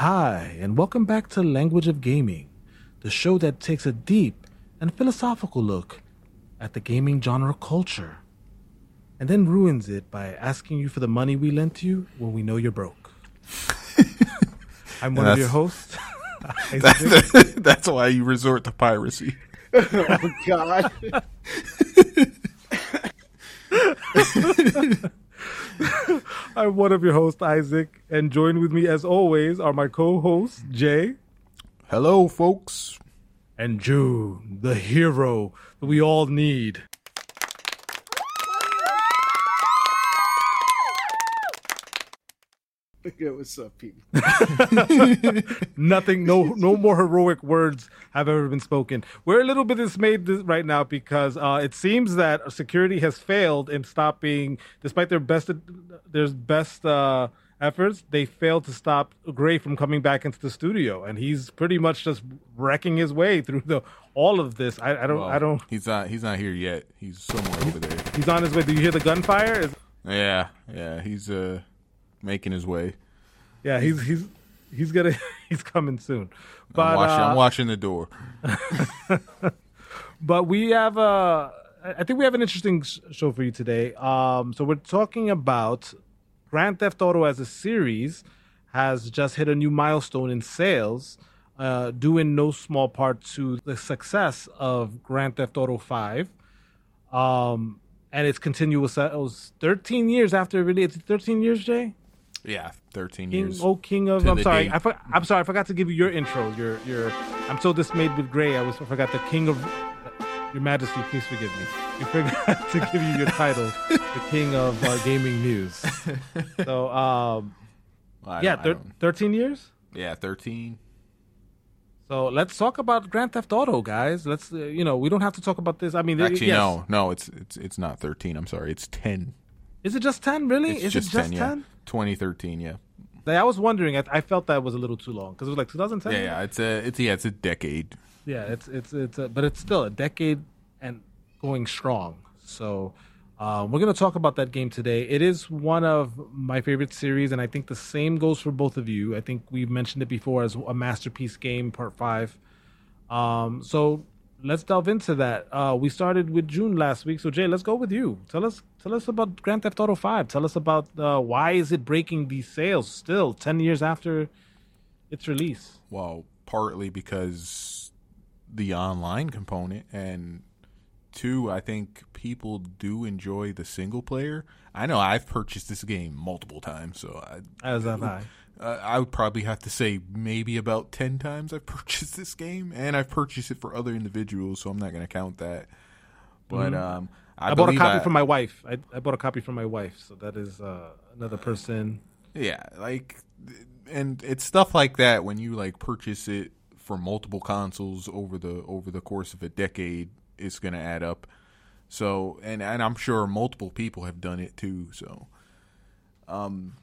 Hi, and welcome back to Language of Gaming, the show that takes a deep and philosophical look at the gaming genre culture and then ruins it by asking you for the money we lent you when we know you're broke. I'm one of your hosts. That's, that's why you resort to piracy. oh God! I'm one of your hosts, Isaac, and joined with me as always are my co-hosts Jay Hello, folks. and June, the hero that we all need. Okay, what's up, people? Nothing, no, no more heroic words have ever been spoken. We're a little bit dismayed this, right now because uh, it seems that security has failed in stopping, despite their best, their best uh, efforts. They failed to stop Gray from coming back into the studio, and he's pretty much just wrecking his way through the all of this. I, I don't, Well, I don't. He's not. He's not here yet. He's somewhere over there. He's on his way. Do you hear the gunfire? Is, Yeah, yeah. He's uh making his way. yeah, he's he's he's gonna he's coming soon. But I'm watching. uh, I'm watching the door. but we have a i think we have an interesting show for you today um so we're talking about grand theft auto as a series has just hit a new milestone in sales uh due in no small part to the success of grand theft auto 5 um and its continuous It was 13 years after it released 13 years jay Yeah, 13 King, years. oh king of i'm sorry. I i'm sorry i forgot to give you your intro your your i'm so dismayed with gray i was i forgot the king of your majesty please forgive me you forgot to give you your title the king of uh, gaming news so um I yeah thir- 13 years yeah, 13. so let's talk about grand theft auto guys let's uh, you know we don't have to talk about this i mean Actually, yes. no, no. It's it's it's not 13. I'm sorry. It's 10. is it just 10 really It's is just, it just 10. Yeah, 2013. Yeah. I was wondering I, I felt that was a little too long because it was like 2010 Yeah, yeah. It's a it's yeah. It's a decade. Yeah, it's it's it's a, but it's still a decade and going strong. So um, we're gonna talk about that game today. It is one of my favorite series, and I think the same goes for both of you. I think we've mentioned it before as a masterpiece game, part five. Um, so let's delve into that. Uh, we started with June last week, so Jay, let's go with you. Tell us tell us about Grand Theft Auto Five. Tell us about uh, why is it breaking these sales still ten years after its release. Well, partly because the online component, and two, I think people do enjoy the single player. I know I've purchased this game multiple times, so I, As have I. uh, I would probably have to say maybe about 10 times I've purchased this game, and I've purchased it for other individuals, so I'm not going to count that. But um, I, I, bought a copy I- for my wife. I, I bought a copy for my wife, so that is uh, another person. Yeah, like, and it's stuff like that when you like purchase it for multiple consoles over the over the course of a decade, it's gonna add up. So, and and I'm sure multiple people have done it too. So, um,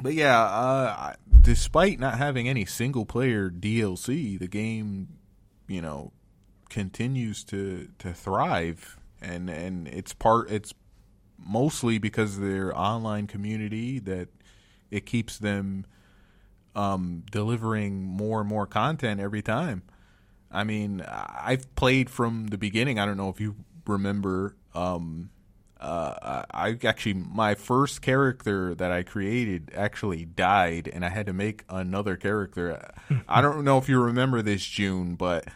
but yeah, uh, despite not having any single player DLC, the game, you know, continues to to thrive, and and it's part it's mostly because of their online community that it keeps them um, delivering more and more content every time. I mean, I've played from the beginning. I don't know if you remember. Um, uh, I I actually my first character that I created actually died, and I had to make another character. I don't know if you remember this, June, but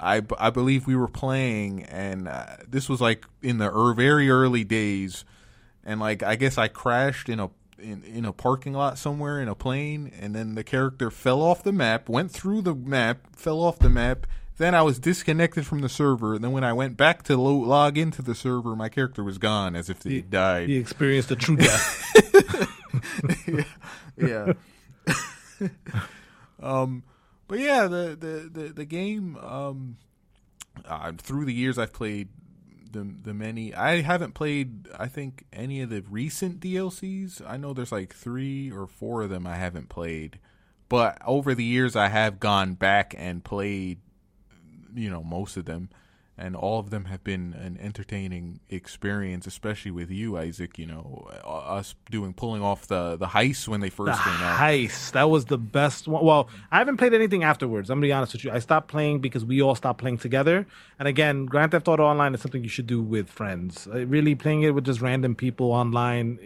I, b- I believe we were playing, and uh, this was like in the er- very early days, and like I guess I crashed in a in, in a parking lot somewhere in a plane, and then the character fell off the map, went through the map, fell off the map. Then I was disconnected from the server, and then when I went back to lo- log into the server, my character was gone as if he died. He experienced a true death. yeah. um, but yeah, the the the, the game. Um, uh, through the years, I've played the the many. I haven't played. I think any of the recent DLCs. I know there's like three or four of them I haven't played. But over the years, I have gone back and played. You know, most of them. And all of them have been an entertaining experience, especially with you, Isaac. You know, uh, us doing pulling off the the heist when they first the came out. heist. That was the best one. Well i haven't played anything afterwards. I'm gonna be honest with you. I stopped playing because we all stopped playing together. And again grand theft auto online is something you should do with friends. Uh, really playing it with just random people online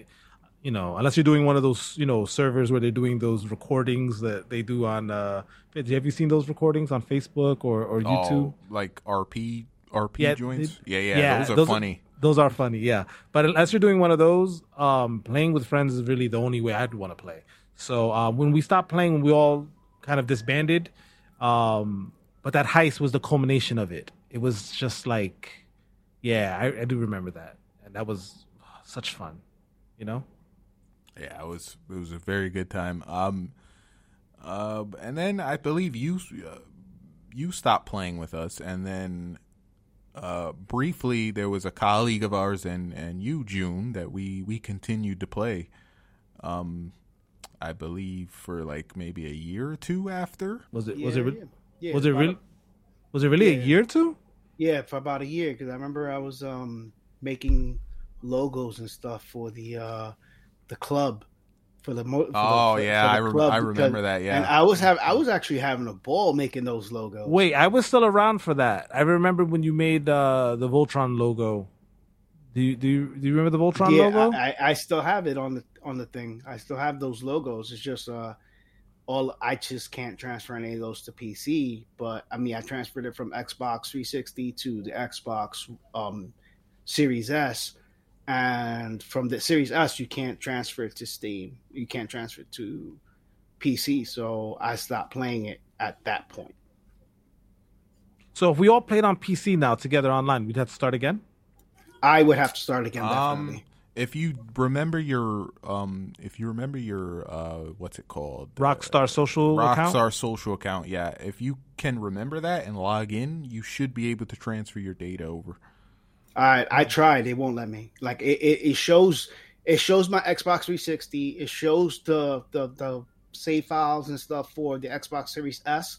you know unless you're doing one of those you know servers where they're doing those recordings that they do on uh have you seen those recordings on facebook or, or youtube? Oh, like RP RP Yeah, joints. they- yeah, yeah, those are funny. those are funny, yeah. But unless you're doing one of those, um, playing with friends is really the only way I'd want to play. So uh, when we stopped playing, we all kind of disbanded. Um, but that heist was the culmination of it. It was just like, yeah, I, I do remember that, and that was such fun, you know. Yeah, it was it was a very good time. Um, uh, and then I believe you uh, you stopped playing with us, and then uh, briefly there was a colleague of ours and and you, June, that we we continued to play. Um, I believe for like maybe a year or two after. Was it Yeah, was it re- yeah. Yeah, was it really was it really a year or two? Yeah, for about a year because I remember I was um making logos and stuff for the uh the club for the mo- for the- Oh for- yeah, for the I, rem- club I because- remember that. And Yeah, I was have I was actually having a ball making those logos. Wait, I was still around for that. I remember when you made uh, the Voltron logo. Do you do you, do you remember the Voltron yeah, logo? I, I I still have it on the on the thing. I still have those logos. It's just uh all I just can't transfer any of those to PC. But I mean, I transferred it from Xbox 360 to the Xbox um, Series S, and from the Series S, you can't transfer it to Steam. You can't transfer it to PC. So I stopped playing it at that point. So if we all played on PC now together online, we'd have to start again. I would have to start again. Um, Definitely. if you remember your um, if you remember your uh, what's it called? Rockstar social account. Rockstar social account. Yeah, if you can remember that and log in, you should be able to transfer your data over. I I tried. It won't let me. Like it, it, it shows it shows my Xbox 360. It shows the, the the save files and stuff for the Xbox Series S.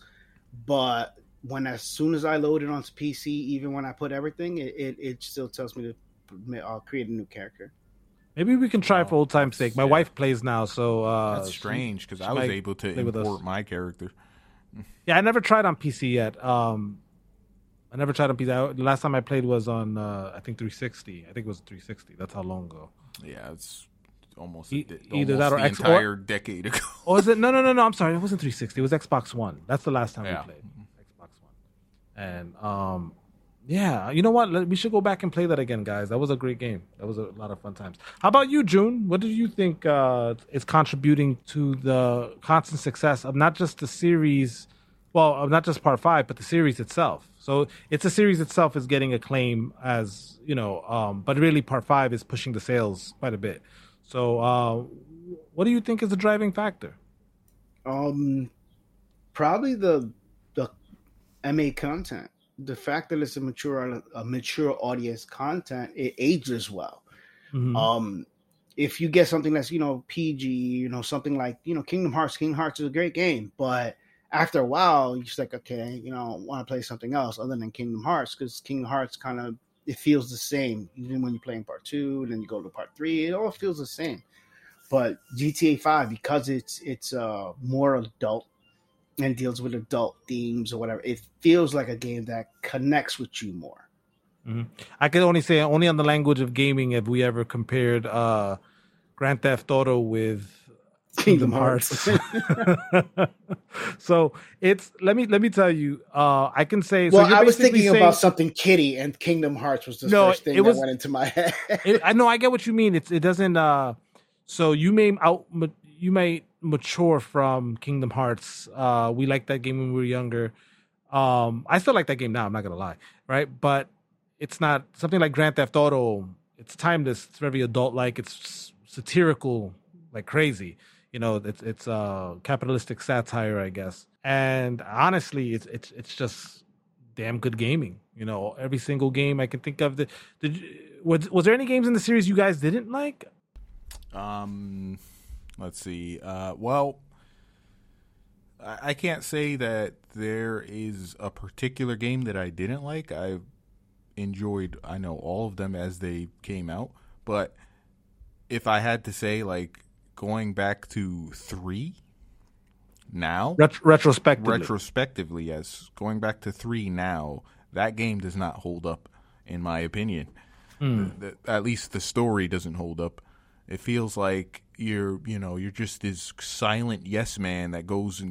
But when as soon as I load it onto PC, even when I put everything, it, it, it still tells me to uh, create a new character. Maybe we can try Oh, for old time's sake. My yeah. wife plays now, so uh, That's strange because I was able to play with us. import my character. Yeah, I never tried on PC yet. Um, I never tried on PC. I, the last time I played was on uh, I think 360. I think it was 360. That's how long ago. Yeah, it's almost, E- a, either almost that or the X- or- entire decade ago. Oh, is it? No, no, no, no. I'm sorry. It wasn't 360. It was Xbox One. That's the last time Yeah. we played Xbox One. And um, yeah, you know what? Let- We should go back and play that again, guys. That was a great game. That was a lot of fun times. How about you, June? What do you think uh, is contributing to the constant success of not just the series? Well, of not just Part Five, but the series itself. So it's a series itself is getting acclaim as you know, um, but really Part Five is pushing the sales quite a bit. So, uh, what do you think is the driving factor? Um, probably the the MA content. The fact that it's a mature a mature audience content, it ages well. Mhm. Um, if you get something that's you know PG, you know something like you know Kingdom Hearts. Kingdom Hearts is a great game, but after a while, you're just like, okay, you know, want to play something else other than Kingdom Hearts because Kingdom Hearts kind of it feels the same even when you're playing part two, then you go to part three, it all feels the same. But GTA Five because it's it's uh more adult and deals with adult themes or whatever, it feels like a game that connects with you more. I can only say only on the language of gaming have we ever compared uh, Grand Theft Auto with Kingdom Hearts. so it's let me let me tell you. Uh, I can say. well, you're I was thinking saying- about something kitty, and Kingdom Hearts was the No, first thing it was- that went into my head. it, I know I get what you mean. It's it doesn't. Uh, so you may out you may mature from Kingdom Hearts. Uh, we liked that game when we were younger. Um, I still like that game now. I'm not gonna lie, right? But it's not something like Grand Theft Auto. It's timeless. It's very adult like. It's satirical like crazy. You know, it's it's uh capitalistic satire, I guess. And honestly, it's it's it's just damn good gaming. You know, every single game I can think of. The, did was was there any games in the series you guys didn't like? Um, let's see. Uh, well, I can't say that there is a particular game that I didn't like. I enjoyed I know all of them as they came out, but if I had to say like going back to 3 now Ret- retrospectively. retrospectively yes, going back to 3 now, that game does not hold up in my opinion. Hmm. The- at least the story doesn't hold up. It feels like you're, you know, you're just this silent yes man that goes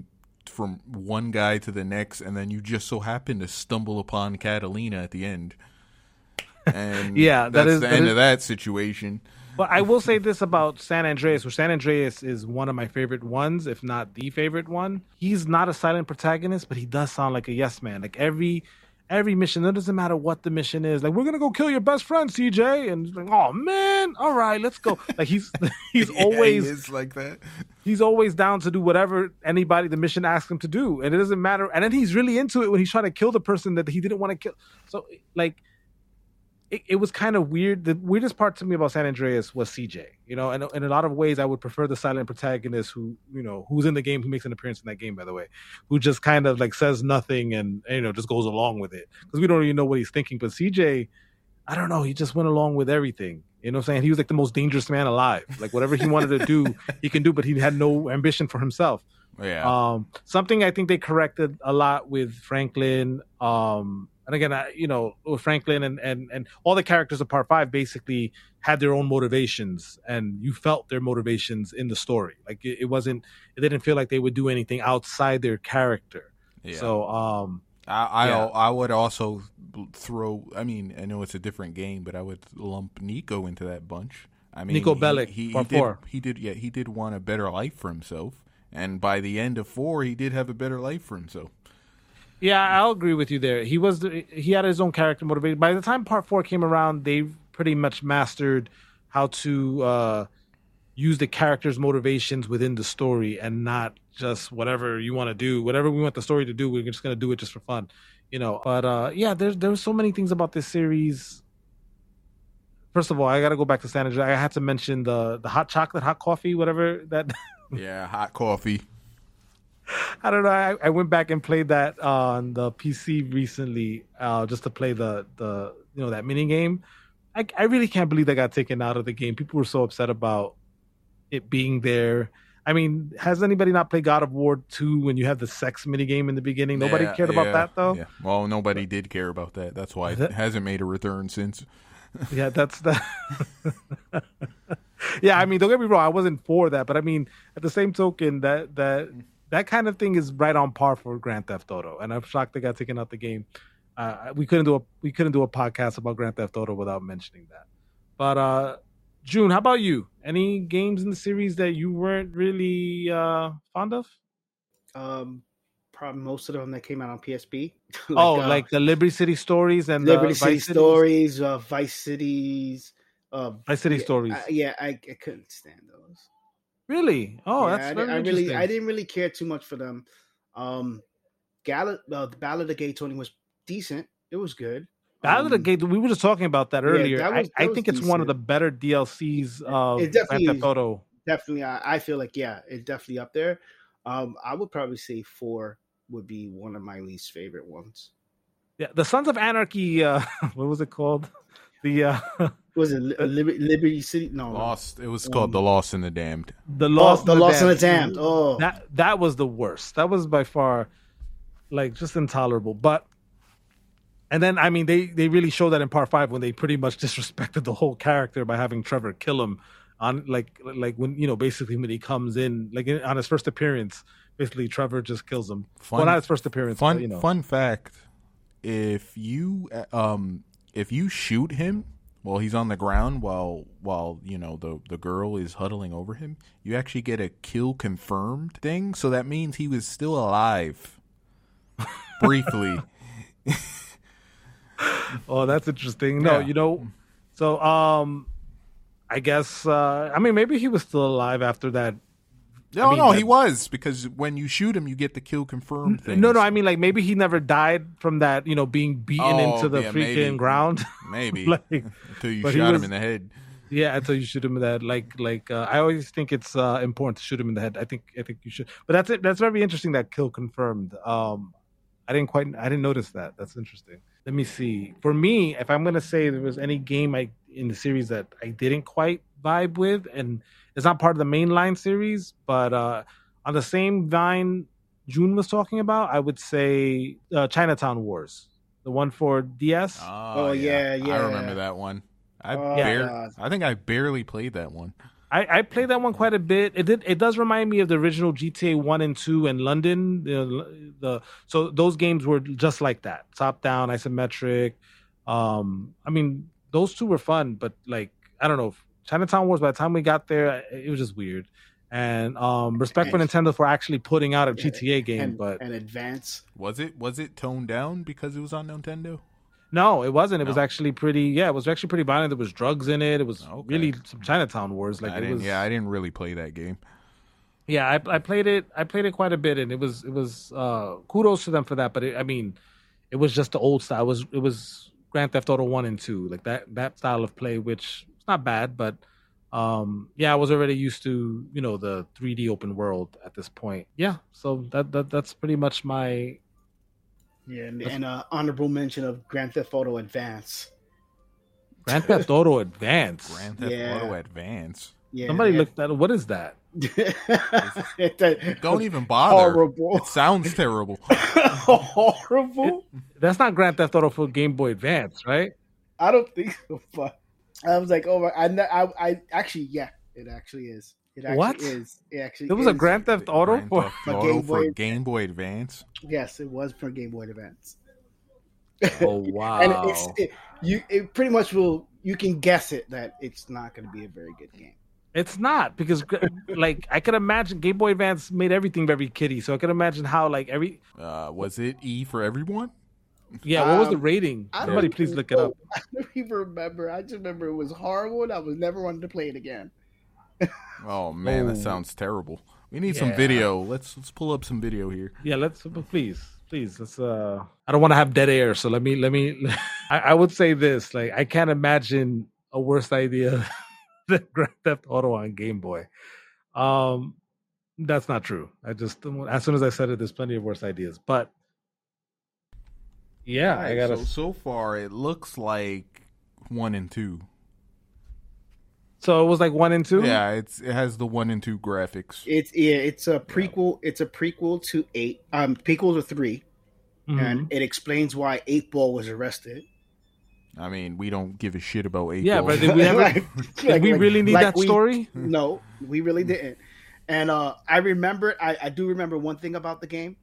from one guy to the next, and then you just so happen to stumble upon Catalina at the end. And Yeah, that that's the that end is- of that situation. But I will say this about San Andreas, where San Andreas is one of my favorite ones, if not the favorite one. He's not a silent protagonist, but he does sound like a yes man. Like every every mission, it doesn't matter what the mission is. Like we're gonna go kill your best friend, CJ, and like, oh man, all right, let's go. Like he's he's Yeah, always he like that. he's always down to do whatever anybody the mission asks him to do, and it doesn't matter. And then he's really into it when he's trying to kill the person that he didn't want to kill. So like, it, it was kind of weird. The weirdest part to me about San Andreas was CJ. You know, and in a lot of ways, I would prefer the silent protagonist who you know who's in the game, who makes an appearance in that game, by the way, who just kind of like says nothing and you know just goes along with it because we don't really know what he's thinking. But CJ. I don't know. He just went along with everything. You know what I'm saying? He was like the most dangerous man alive. Like whatever he wanted to do, he can do, but he had no ambition for himself. Yeah. Um, something I think they corrected a lot with Franklin. Um, and again, I, you know, Franklin and, and, and all the characters of part five basically had their own motivations and you felt their motivations in the story. Like it, it wasn't, it didn't feel like they would do anything outside their character. yeah. So, um, I I, Yeah. I would also throw. I mean, I know it's a different game, but I would lump Nico into that bunch. I mean, Nico he- Bellic, he, he, did, four. He did. Yeah, he did want a better life for himself, and by the end of four, he did have a better life for himself. Yeah, I'll agree with you there. He was the, he had his own character motivation. By the time part four came around, they pretty much mastered how to uh, use the characters' motivations within the story and not just whatever you want to do, whatever we want the story to do. We're just gonna do it just for fun, you know. But uh, yeah, there's there's so many things about this series. First of all, I got to go back to San Andreas. I had to mention the the hot chocolate, hot coffee, whatever that yeah, hot coffee. I don't know. I, I went back and played that on the PC recently, uh, just to play the the you know that mini game. I I really can't believe that got taken out of the game. People were so upset about it being there. I mean, has anybody not played God of War two when you have the sex mini game in the beginning? Nobody Yeah, cared about that though. Yeah. Well, nobody did care about that. That's why That- it hasn't made a return since. Yeah, that's the. yeah, I mean, don't get me wrong. I wasn't for that, but I mean, at the same token, that that that kind of thing is right on par for Grand Theft Auto, and I'm shocked they got taken out the game. Uh, we couldn't do a we couldn't do a podcast about Grand Theft Auto without mentioning that. But uh June, how about you? Any games in the series that you weren't really uh fond of? Um, probably most of them that came out on PSP. oh, uh, like the Liberty City stories and Liberty the City Vice Cities? Stories, uh, Vice Cities. Uh, Vice City yeah, Stories. I, yeah, I, I couldn't stand those. Really? Oh, Yeah, that's I, very I really, interesting. I didn't really care too much for them. Um, Gala, uh, the Ballad of Gay Tony was decent. It was good. Ballad of the Um, Gate. We were just talking about that Yeah, earlier. that was- I, I think it's one of the better DLCs of It Grand definitely Theft is. Auto. definitely I, I feel like yeah it's definitely up there um i would probably say four would be one of my least favorite ones Yeah, the Sons of Anarchy. Uh, what was it called? The uh, was it Li- Liber- liberty city no no. Lost. It was called The Um, Lost and the Damned. the oh, Lost, the and lost and the Damned. damned oh That that was the worst. That was by far, like, just intolerable. But, and then I mean, they they really showed that in part five when they pretty much disrespected the whole character by having Trevor kill him on like like when you know basically when he comes in like in, on his first appearance, basically Trevor just kills him. Fun- well, not his first appearance, Fun but, you know. fun fact: if you uh, um if you shoot him while he's on the ground while while you know the the girl is huddling over him, you actually get a kill confirmed thing. So that means he was still alive. Briefly, Oh, that's interesting. No, Yeah. you know, so um, I guess uh, I mean maybe he was still alive after that. No, mean, no, that- he was because when you shoot him, you get the kill confirmed thing. No, no, I mean like maybe he never died from that, you know, being beaten Oh, into the yeah, freaking maybe. ground. maybe like, until you shot was- him in the head. yeah, until you shoot him in the head. Like, like uh, I always think it's uh, important to shoot him in the head. I think, I think you should. But that's it. That's very interesting. That kill confirmed. Um, I didn't quite. I didn't notice that. That's interesting. Let me see. For me, if I'm gonna say there was any game I in the series that I didn't quite vibe with, and it's not part of the mainline series, but uh on the same vine June was talking about, I would say uh, Chinatown Wars, the one for DS. Oh, yeah, yeah. I remember that one. I Oh, bar- God. I think I barely played that one. I, I played that one quite a bit. It did. It does remind me of the original GTA One and Two in London. The, the so those games were just like that, top down, isometric. Um, I mean, those two were fun, but like I don't know, Chinatown Wars. By the time we got there, it was just weird. And um, respect for Nintendo for actually putting out a GTA game, and, but and advance. Was it was it toned down because it was on Nintendo? no, it wasn't. It was actually pretty. Yeah, it was actually pretty violent. There was drugs in it. It was Okay. really some Chinatown Wars. Like I it was. yeah, I didn't really play that game. Yeah, I, I played it. I played it quite a bit, and it was it was uh, kudos to them for that. But it, I mean, it was just the old style. It was it was Grand Theft Auto one and two, like that that style of play, which is not bad. But um, yeah, I was already used to you know the 3D open world at this point. Yeah, so that that that's pretty much my Yeah, and, and uh, honorable mention of Grand Theft Auto Advance. Grand Theft Auto Advance. Grand Theft Yeah. Auto Advance. Yeah, Somebody they looked at what is that? had- It's Don't even bother. horrible, It sounds terrible. horrible. That's not Grand Theft Auto for Game Boy Advance, right? I don't think so. But I was like, oh my! I, I, I actually, yeah, it actually is. It actually What? is. It actually. There was a. Grand Theft Auto Grand for Theft For Auto Game for Boy- Game Boy Advance. Yes, it was for Game Boy Advance. Oh wow! and it's it, you. It pretty much will. You can guess it that it's not going to be a very good game. It's not because like I could imagine Game Boy Advance made everything very kiddie, so I could imagine how like every Uh, was it E for everyone? Yeah. What was the Um, rating? I Somebody don't please even look it up. I don't even remember. I just remember it was horrible, and I was never wanted to play it again. Oh man, Oh. that sounds terrible. We need some video. Let's let's pull up some video here. Yeah, let's please, please. Let's. uh I don't want to have dead air, so let me let me. I, I would say this: like I can't imagine a worse idea than Grand Theft Auto on Game Boy. Um, that's not true. I just as soon as I said it, there's plenty of worse ideas, but. Yeah, I gotta. So so far, it looks like one and two. So it was like one and two. Yeah, it's it has the one and two graphics. It's yeah, it's a prequel. It's a prequel to eight. Um, prequel to 3 Mhm. and it explains why Eight Ball was arrested. I mean, we don't give a shit about eight. Yeah, Ball. but did we ever? Like- did like- we really need like that we- story? No, we really didn't. And uh, I remember, I, I do remember one thing about the game.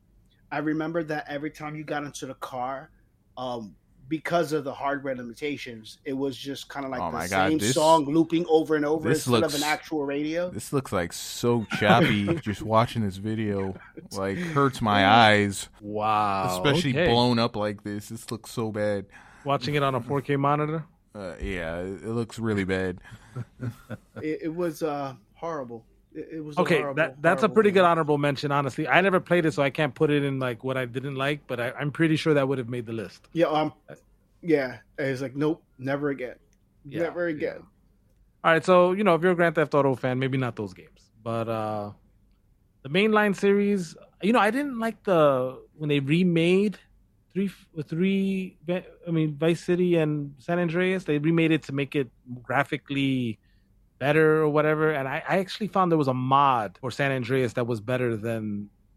I remember that every time you got into the car, um, because of the hardware limitations, it was just kind of like Oh the my God, same this- song looping over and over this instead looks- of an actual radio. this looks like so choppy. just watching this video, like hurts my eyes. Wow. Especially okay. blown up like this. This looks so bad. Watching it on a 4K monitor. Uh, yeah, it it looks really bad. It, it was uh, horrible. It, it was Okay, horrible, that that's a pretty good honorable mention. Honestly, I never played it, so I can't put it in like what I didn't like. But I, I'm pretty sure that would have made the list. Yeah, um, yeah. It's like nope, never again, Yeah, never again. All right, so you know, if you're a Grand Theft Auto fan, maybe not those games, but uh the mainline series. You know, I didn't like the when they remade three, three. I mean, Vice City and San Andreas. They remade it to make it graphically better or whatever. And I, I actually found there was a mod for San Andreas that was better than.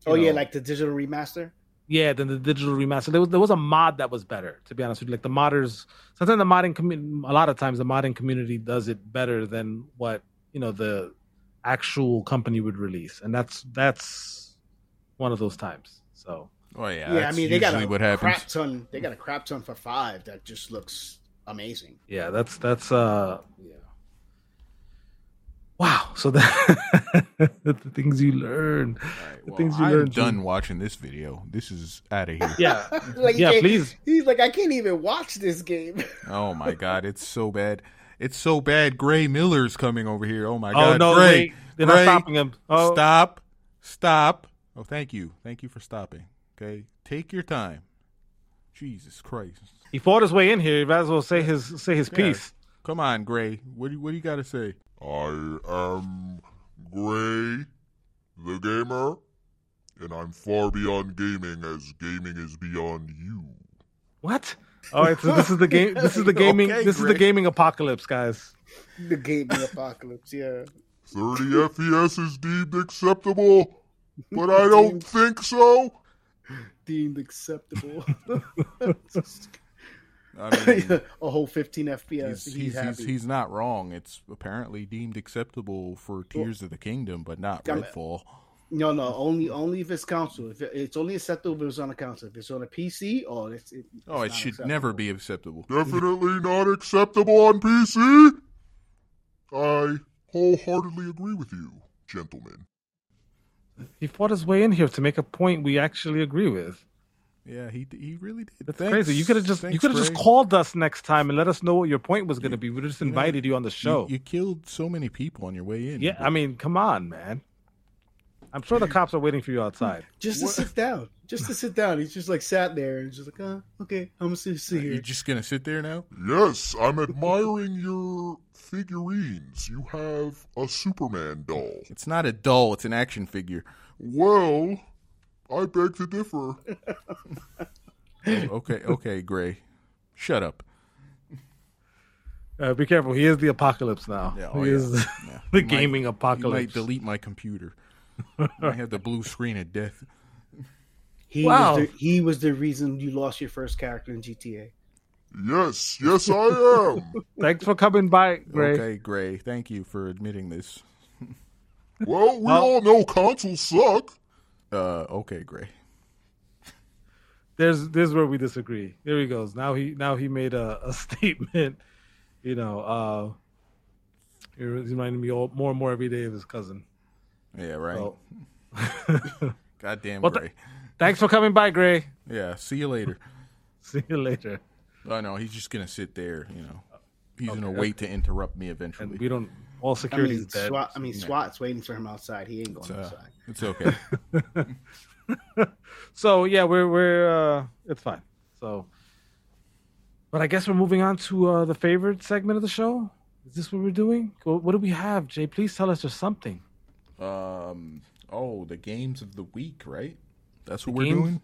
you Oh yeah, like the digital remaster. yeah, than the digital remaster. There was there was a mod that was better, to be honest with you. Like the modders, sometimes the modding community, a lot of times the modding community does it better than what you know the actual company would release, and that's that's one of those times. So Oh yeah, Yeah, I mean they got a what happens. crap ton. They got a crap ton for five that just looks amazing. yeah, that's that's uh yeah. Wow. So that the things you learn. Alright, the things you I'm learn, done Jim. watching this video. This is out of here. Yeah. like, yeah, can't- please. He's like, I can't even watch this game. Oh my god, it's so bad. It's so bad. Gray Miller's coming over here. Oh my oh, God. oh no, Gray, wait. They're not stopping him. Oh, Stop. Stop. Oh, thank you. Thank you for stopping. Okay, take your time. Jesus Christ. he fought his way in here. He might as well say his say his Yeah. piece. Come on, Gray. What do you, what do you got to say? I am Gray, the gamer. and I'm far beyond gaming as gaming is beyond you. What? All right, so this is the game. This is the gaming. Okay, this is the gaming apocalypse, guys. The gaming apocalypse, yeah. 30 FPS is deemed acceptable, but I don't think so. Deemed acceptable. I mean, a whole 15 FPS. he's, He's, he's, he's, happy. he's not wrong. It's apparently deemed acceptable for Tears of the Kingdom, but not Yeah. Redfall. no, no, only only if it's console. If it, it's only acceptable if it's on a console. If it's on a PC, oh, it's, it, Oh, it not should acceptable. never be acceptable. Definitely not acceptable on PC. I wholeheartedly agree with you, gentlemen. He fought his way in here to make a point we actually agree with. Yeah, he he really did. That's Thanks. crazy. You could have just you could have just called us next time and let us know what your point was going to be. We just you know, invited you on the show. You, you killed so many people on your way in. yeah, I mean, come on, man. I'm sure the cops are waiting for you outside. Just to sit down. Just to sit down. He's just like sat there and just like, uh, okay, I'm gonna sit, sit You're just gonna sit there now? Yes, I'm admiring your figurines. You have a Superman doll. It's not a doll. It's an action figure. Well, I beg to differ. Oh, okay, okay, Gray. Shut up. Uh, be careful. He is the apocalypse now. Yeah, he oh, is yeah. the, Yeah. the You might- gaming You apocalypse. might delete my computer. I have the blue screen of death. He Wow. was the, he was the reason you lost your first character in GTA. Yes, yes, I am. Thanks for coming by, Gray. Okay, Gray. Thank you for admitting this. Well, we Well- all know consoles suck. Uh, okay, Gray. There's there's where we disagree. There he goes. Now he now he made a, a statement. You know, uh, he reminded me all, more and more every day of his cousin. Yeah, right. So, Goddamn, Well, th- Gray. thanks for coming by, Gray. Yeah, see you later. See you later. Oh no, he's just gonna sit there. You know, he's gonna wait to interrupt me eventually. And we don't. All I security's mean, dead. SWAT, I mean, SWAT's waiting for him outside. He ain't going Uh, outside. it's okay. So yeah, we're we're uh, it's fine. So, but I guess we're moving on to uh, the favorite segment of the show. Is this what we're doing? What, what do we have, Jay? Please tell us there's something. um. Oh, the games of the week, right? That's what The we're games- doing.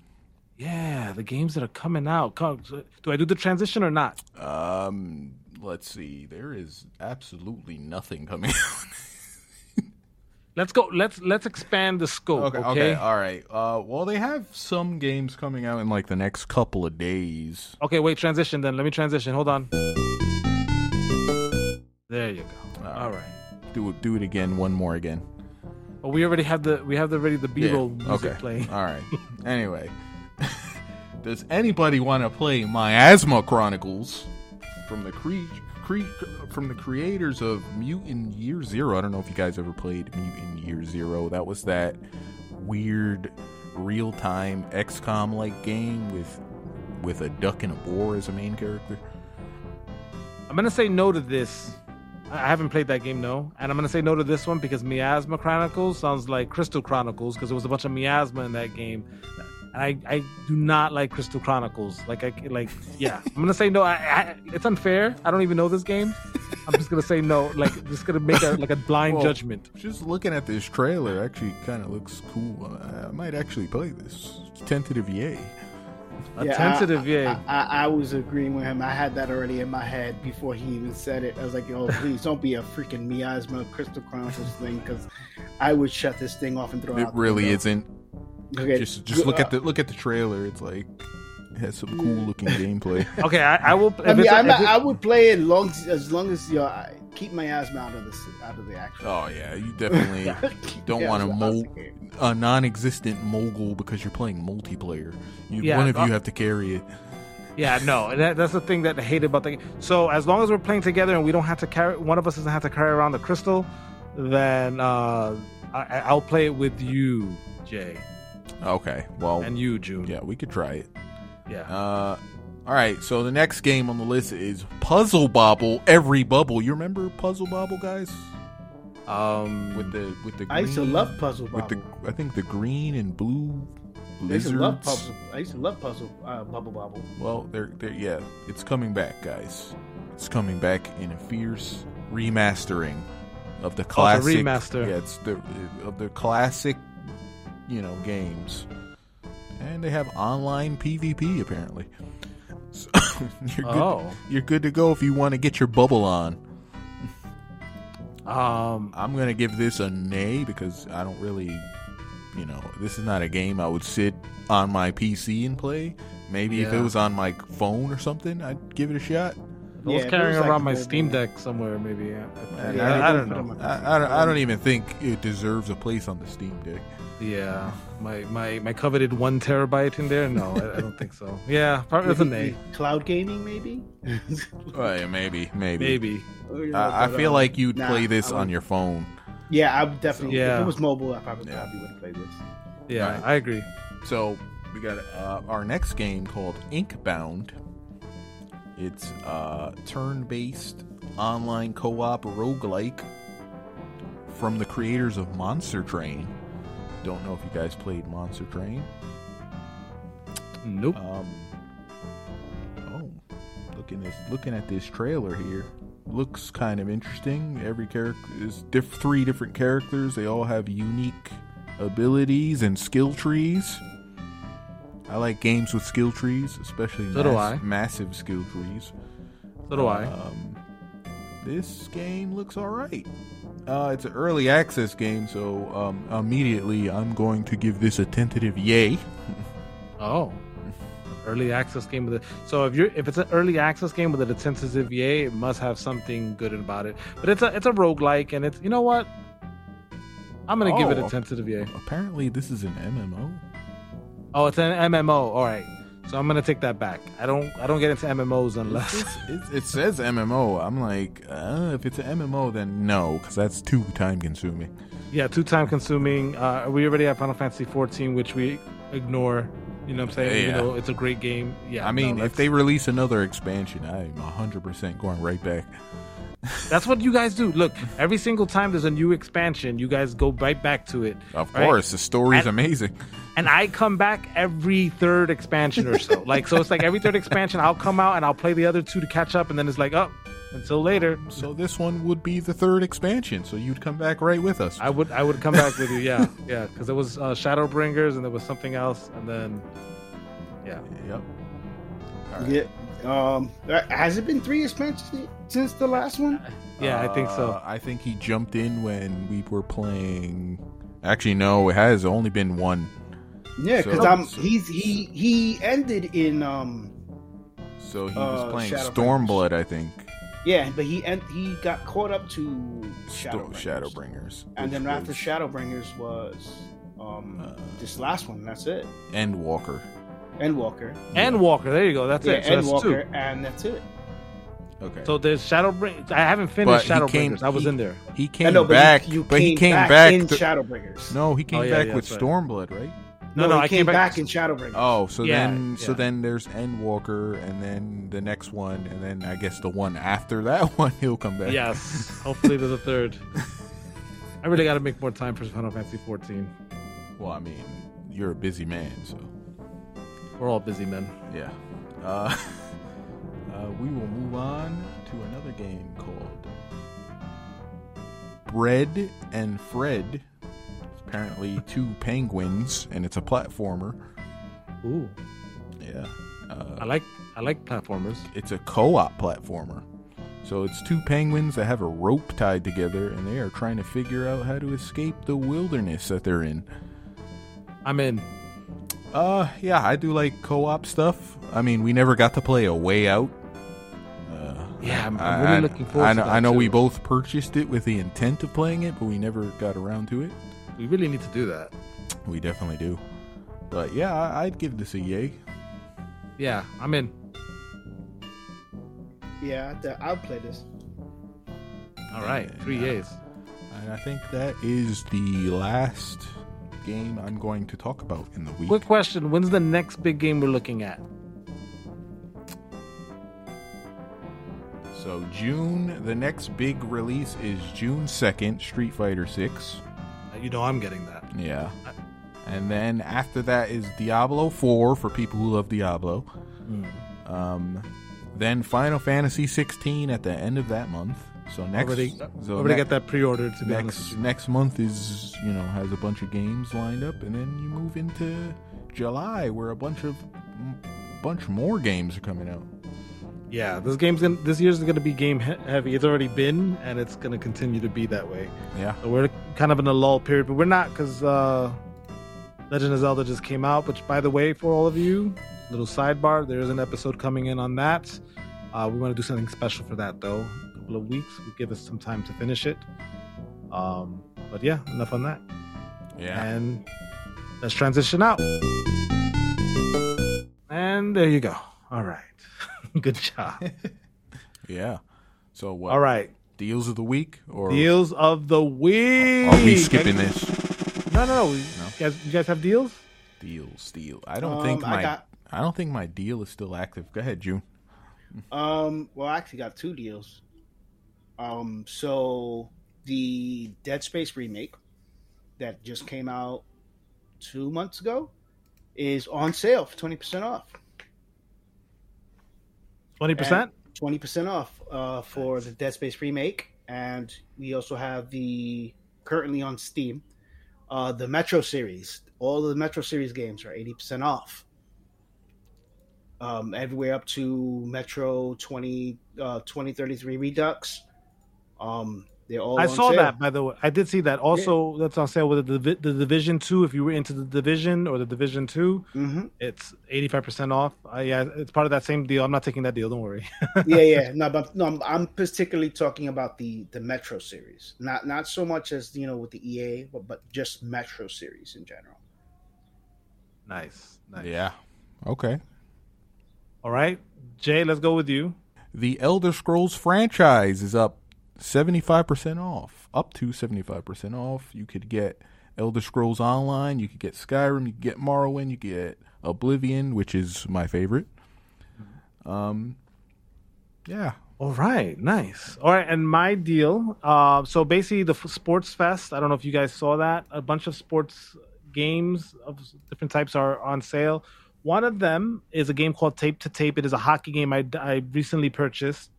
Yeah, the games that are coming out. Come- Do I do the transition or not? Um. Let's see. There is absolutely nothing coming. Out. let's go. Let's let's expand the scope. okay. Okay. Okay. All right. Uh. Well, they have some games coming out in like the next couple of days. Okay, wait, transition then. Let me transition. Hold on. There you go. All All right. Do it. Do it again. One more again. Well, we already have the we have the already the B roll Yeah, music okay. playing. All right. anyway, does anybody want to play Miasma Chronicles from the cre- cre- from the creators of Mutant Year Zero? I don't know if you guys ever played Mutant Year Zero. That was that weird real time XCOM like game with with a duck and a boar as a main character. I'm gonna say no to this. I haven't played that game, no, and I'm gonna say no to this one because Miasma Chronicles sounds like Crystal Chronicles because there was a bunch of miasma in that game, and I, I do not like Crystal Chronicles. Like I like yeah, I'm gonna say no. I, I, it's unfair. I don't even know this game. I'm just gonna say no. Like just gonna make a like a blind Well, judgment. Just looking at this trailer, actually kind of looks cool. I, I might actually play this. Tentative yay. A Yeah, tentative, I, yeah. I, I, I was agreeing with him. I had that already in my head before he even said it. I was like, "Oh, please don't be a freaking miasma Crystal Chronicles thing," because I would shut this thing off and throw It out. the really window. isn't. Okay, Just just look at the look at the trailer. It's like it has some cool looking gameplay. Okay, I, I will. I mean, it's a- I'm if not, it- I would play it long as long as you know, keep my asthma out of the out of the action. Oh yeah, you definitely don't my want to mo- of the game. a non-existent moogle because you're playing multiplayer. You, Yeah, one of uh, you have to carry it. Yeah, no, that, that's the thing that I hate about the game. So as long as we're playing together and we don't have to carry, one of us doesn't have to carry around the crystal, then uh, I, I'll play it with you, Jay, Okay, well, and you, June. yeah, we could try it. yeah. Uh, all right, so the next game on the list is Puzzle Bobble Every Bubble. You remember Puzzle Bobble, guys? Um, With the with the green, I used to love Puzzle with the Bobble. I think the green and blue I used to love lizards. Puzzle. I used to love Puzzle uh, Bubble Bobble. Well, they're, they're yeah, it's coming back, guys. It's coming back in a fierce remastering of the classic remaster. Yeah, it's the of the classic you know, games. And they have online PvP apparently. So you're good. Oh. You're good to go if you want to get your bubble on. Um, I'm gonna give this a nay because I don't really, you know, this is not a game I would sit on my PC and play. Maybe if it was on my phone or something, I'd give it a shot. I was Yeah, carrying was like around my mobile- Steam Deck somewhere, maybe. Yeah, And Yeah, I, I don't don't know. it on my I, I, don't, I don't even think it deserves a place on the Steam Deck. yeah. My, my my coveted one terabyte in there. No, I, I don't think so. Yeah, probably that's a. Cloud gaming, maybe. Oh, yeah, maybe, maybe. Maybe. I, I But, feel um, like you'd nah, play this I on your phone. Yeah, I would definitely. If Yeah. it was mobile, I probably, Yeah. probably would play this. Yeah, Right. I agree. So we got uh, our next game called Inkbound. It's uh, turn-based online co-op roguelike from the creators of Monster Train. Don't know if you guys played Monster Train. Nope. Um, oh, looking this looking at this trailer here, looks kind of interesting. Every character is diff- three different characters. They all have unique abilities and skill trees. I like games with skill trees, especially So I. massive skill trees. So do I. Um, this game looks all right. Uh, it's an early access game, so um, immediately I'm going to give this a tentative yay. Oh. Early access game with it. So if you're if it's an early access game with a tentative yay, it must have something good about it. But it's a it's a roguelike and it's you know what? I'm gonna give it Oh. a tentative yay. Apparently, this is an MMO. Oh, it's an MMO. All right. So I'm gonna take that back. I don't I don't get into MMOs unless It's, it's, it says MMO. I'm like, uh, if it's an MMO, then no, because that's too time consuming. yeah, too time consuming. Uh, we already have Final Fantasy 14, which we ignore. You know what I'm saying? Even Yeah. though it's a great game. Yeah. I mean, no, if they release another expansion, I'm 100% going right back. That's what you guys do. Look, every single time there's a new expansion, you guys go right back to it. Of right? course, the story's And- amazing. And I come back every third expansion or so. like, so it's like every third expansion, I'll come out and I'll play the other two to catch up, and then it's like, oh, until later. So this one would be the third expansion, so you'd come back right with us. I would I would come back with you, yeah, yeah, because it was uh, Shadowbringers and there was something else, and then yeah, Yep. Yeah. Um, uh, has it been three expansions since the last one? yeah, I think so. Uh, I think he jumped in when we were playing. Actually, no, it has only been one. Yeah, So- because I'm so- he's he he ended in um So he Uh, was playing Shadowbringers. Stormblood, I think. yeah, but he and he got caught up to Sto- Shadowbringers. Shadowbringers. and then which after was Shadowbringers was um Uh, this last one. That's it. Endwalker. Endwalker. And Walker, there you go. That's yeah, it. So that's Endwalker, two. and that's it. Okay. So there's Shadowbringers. I haven't finished But he came- Shadowbringers. I was he- in there. he came know, but back, you, you but he came back, back. in to- Shadowbringers. no, he came Oh, yeah, back yeah, with that's right. Stormblood, right? No, No, no, he I came came back- back in Shadowbringers. Oh, so Yeah, then, so then there's Endwalker, and then the next one, and then I guess the one after that one, he'll come back. Yes. Hopefully there's a third. I really got to make more time for Final Fantasy 14. Well, I mean, you're a busy man, so We're all busy men. yeah. Uh, uh, we will move on to another game called Bread and Fred. It's apparently two penguins, and it's a platformer. Ooh. Yeah. Uh, I like I like platformers. it's a co-op platformer. So it's two penguins that have a rope tied together, and they are trying to figure out how to escape the wilderness that they're in. I'm in. Uh, yeah, I do like co-op stuff. I mean, we never got to play a Way Out. Uh, Yeah, I'm, I- I'm really I- looking forward I to know, that. I know we both purchased it with the intent of playing it, but we never got around to it. We really need to do that. We definitely do. But yeah, I, I'd give this a yay. Yeah, I'm in. Yeah, th- I'll play this. All right, three Yeah. A's. And I think that is the last game I'm going to talk about in the week. Quick question: When's the next big game we're looking at? So June, the next big release is June second, Street Fighter Six. You know, I'm getting that. Yeah. And then after that is Diablo 4 for people who love Diablo. Hmm. Um, then Final Fantasy 16 at the end of that month. So next, already so already ne- got that pre-ordered. To be next next month is you know has a bunch of games lined up, and then you move into July where a bunch of m- bunch more games are coming out. Yeah, this game's gonna this year's gonna be game he- heavy. It's already been, and it's gonna continue to be that way. Yeah, So we're kind of in a lull period, but we're not because uh, Legend of Zelda just came out. Which, by the way, for all of you, little sidebar, there is an episode coming in on that. Uh, we want to do something special for that though. A couple of weeks will give us some time to finish it. Um, but yeah, enough on that. yeah. And let's transition out. And there you go. All right. Good job. Yeah. So what? All right. Deals of the week or Deals of the week. are we skipping this? No, no, no. You guys, you guys have deals? Deals, deal. I don't Um, think my I, got- don't think my deal is still active. Go ahead, June. Um, well, I actually got two deals. Um, so the Dead Space remake that just came out two months ago is on sale for twenty percent off. Twenty percent. Twenty percent off uh, for the Dead Space remake, and we also have the currently on Steam uh, the Metro series. All of the Metro series games are eighty percent off. Um, everywhere up to Metro 20, uh, 2033 Redux. Um, they're all. I on saw sale. that by the way. I did see that. Also, that's on sale with the, the Division Two. If you were into the Division or the Division Two, hmm it's eighty five percent off. Uh, yeah, it's part of that same deal. I'm not taking that deal. Don't worry. yeah, yeah. No, but no, I'm, I'm particularly talking about the the Metro series. Not not so much as you know with the EA, but, but just Metro series in general. nice, nice. Yeah. Okay. All right, Jay, let's go with you. The Elder Scrolls franchise is up 75% off. Up to 75% off. You could get Elder Scrolls Online, you could get Skyrim, you could get Morrowind, you get Oblivion, which is my favorite. Um yeah. All right, nice. All right, and my deal. Uh, so basically, the Sports Fest. I don't know if you guys saw that. A bunch of sports games of different types are on sale. One of them is a game called Tape to Tape. It is a hockey game I, I recently purchased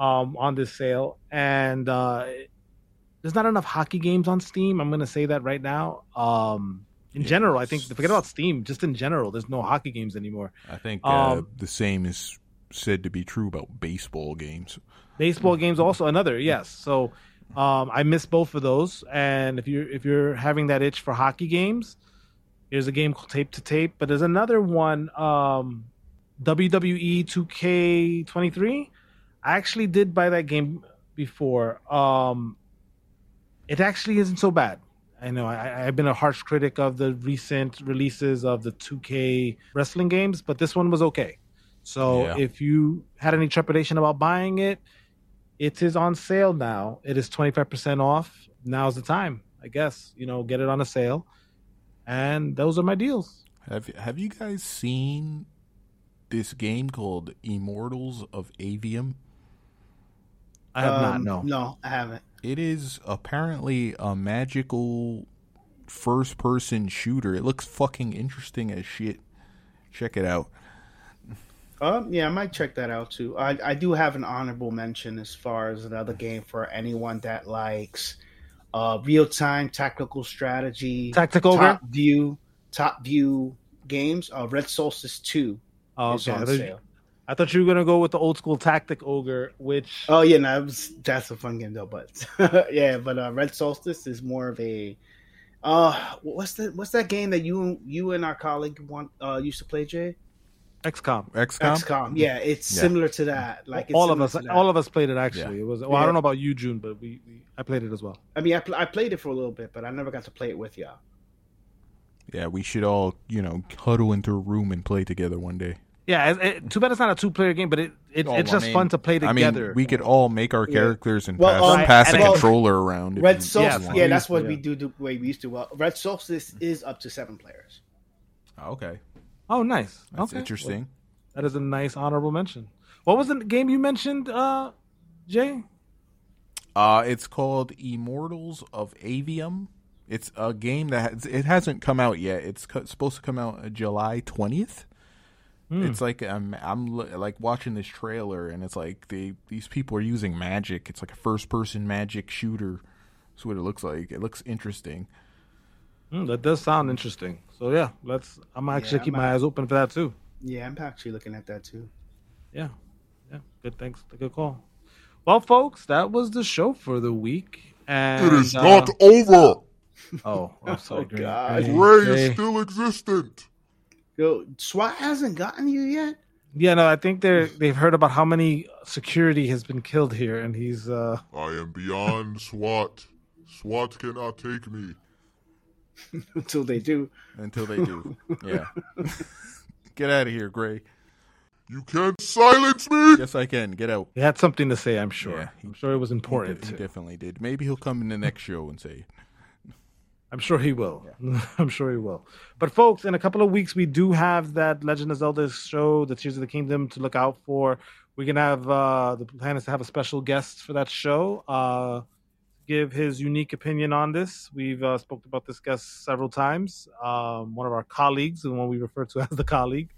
um, on this sale, and uh, there's not enough hockey games on Steam. I'm going to say that right now. Um, in Yeah. general, I think forget about Steam. Just in general, there's no hockey games anymore. I think uh, Um, the same is said to be true about baseball games. baseball games also another yes so um i miss both of those and if you're if you're having that itch for hockey games here's a game called tape to tape but there's another one um wwe 2k23 i actually did buy that game before um it actually isn't so bad I know I, I've been a harsh critic of the recent releases of the 2K wrestling games, but this one was okay. So Yeah. if you had any trepidation about buying it, it is on sale now. It is 25% off. Now's the time, I guess. You know, get it on a sale. And those are my deals. Have have you guys seen this game called Immortals of Aveum? I have not, Um, no. No, I haven't. It is apparently a magical first person shooter. It looks fucking interesting as shit. Check it out. Um, yeah, I might check that out too. I, I do have an honorable mention as far as another game for anyone that likes uh, real time tactical strategy, Tactical top view, top view games. Uh, Red Solstice Two Oh, is okay. I on sale. I thought you were gonna go with the old school tactic ogre, which Oh yeah, no, was, that's a fun game though. But yeah, but uh, Red Solstice is more of a uh, what's the what's that game that you you and our colleague want uh used to play, Jay? XCOM. XCOM? XCOM. Yeah, it's Yeah. similar to that. Like it's all of us, all of us played it. Actually, Yeah. it was. Well, I don't know about you, June, but we, we I played it as well. I mean, I, pl- I played it for a little bit, but I never got to play it with y'all. Yeah, we should all, you know, huddle into a room and play together one day. Yeah, it, it, too bad it's not a two player game, but it, it Oh, it's I just mean- fun to play together. I together. mean, we could all make our Yeah. characters and Well, pass, um, pass and the it- controller around. Red you- Solstice, if you yeah, that's what Yeah. we do the way we used to. Well, Red Solstice is up to seven players. Okay, oh, nice. that's okay. interesting. That is a nice honorable mention. What was the game you mentioned, uh, Jay? Uh, it's called Immortals of Aveum. It's a game that has, it hasn't come out yet. It's co- supposed to come out uh, July twentieth. Hmm. It's like I'm I'm like watching this trailer, and it's like they these people are using magic. It's like a first person magic shooter. That's what it looks like. It looks interesting. Hmm, that does sound interesting. So yeah, let's. I'm actually Yeah, keep I'm my act- eyes open for that too. Yeah, I'm actually looking at that too. Yeah, yeah. Good. Thanks. Good call. Well, folks, that was the show for the week. And It is uh, not over. Oh, I'm sorry. Oh, God. Gray, Ray is still existent. Yo, SWAT hasn't gotten you yet. Yeah, no, I think they're they've heard about how many security has been killed here, and he's uh I am beyond SWAT. SWAT cannot take me. Until they do. Until they do. yeah. Get out of here, Gray. You can't silence me. Yes, I can. Get out. he had something to say. I'm sure. Yeah, he- I'm sure it was important. did- he definitely did. Maybe he'll come in the next show and say, I'm sure he will. I'm sure he will. But folks, in a couple of weeks, we do have that Legend of Zelda show, the Tears of the Kingdom, to look out for. We're gonna have uh, the plan is to have a special guest for that show. Uh, give his unique opinion on this. We've uh, spoke about this guest several times. Um, one of our colleagues, the one we refer to as the colleague,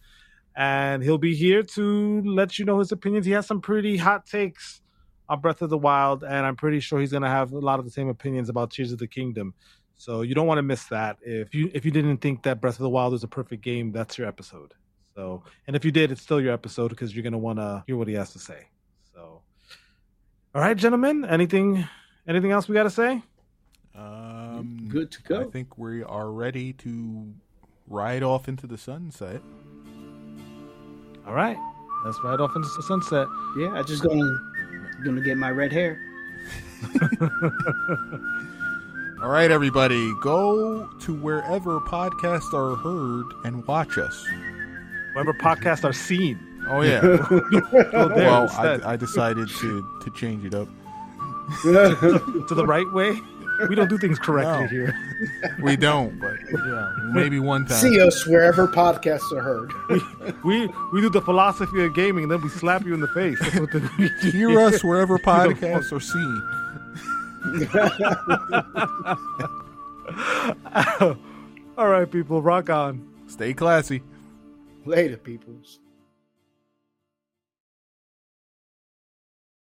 and he'll be here to let you know his opinions. He has some pretty hot takes on Breath of the Wild, and I'm pretty sure he's gonna have a lot of the same opinions about Tears of the Kingdom. So you don't want to miss that. If you if you didn't think that Breath of the Wild was a perfect game, that's your episode. So, and if you did, it's still your episode because you're gonna want to hear what he has to say. So, all right, gentlemen, anything anything else we got to say? um, Good to go. I think we are ready to ride off into the sunset. All right, let's ride off into the sunset. Yeah, I just gonna gonna get my red hair. All right, everybody, go to wherever podcasts are heard and watch us. Wherever podcasts are seen. Oh yeah. Go there well. I, I decided to to change it up. to the right way. We don't do things correctly No. here. We don't, but yeah, maybe one time. See us wherever podcasts are heard. We we we do the philosophy of gaming, then we slap you in the face. That's what the, we do Hear us wherever podcasts are seen. All right, people, rock on. Stay classy. Later, peoples.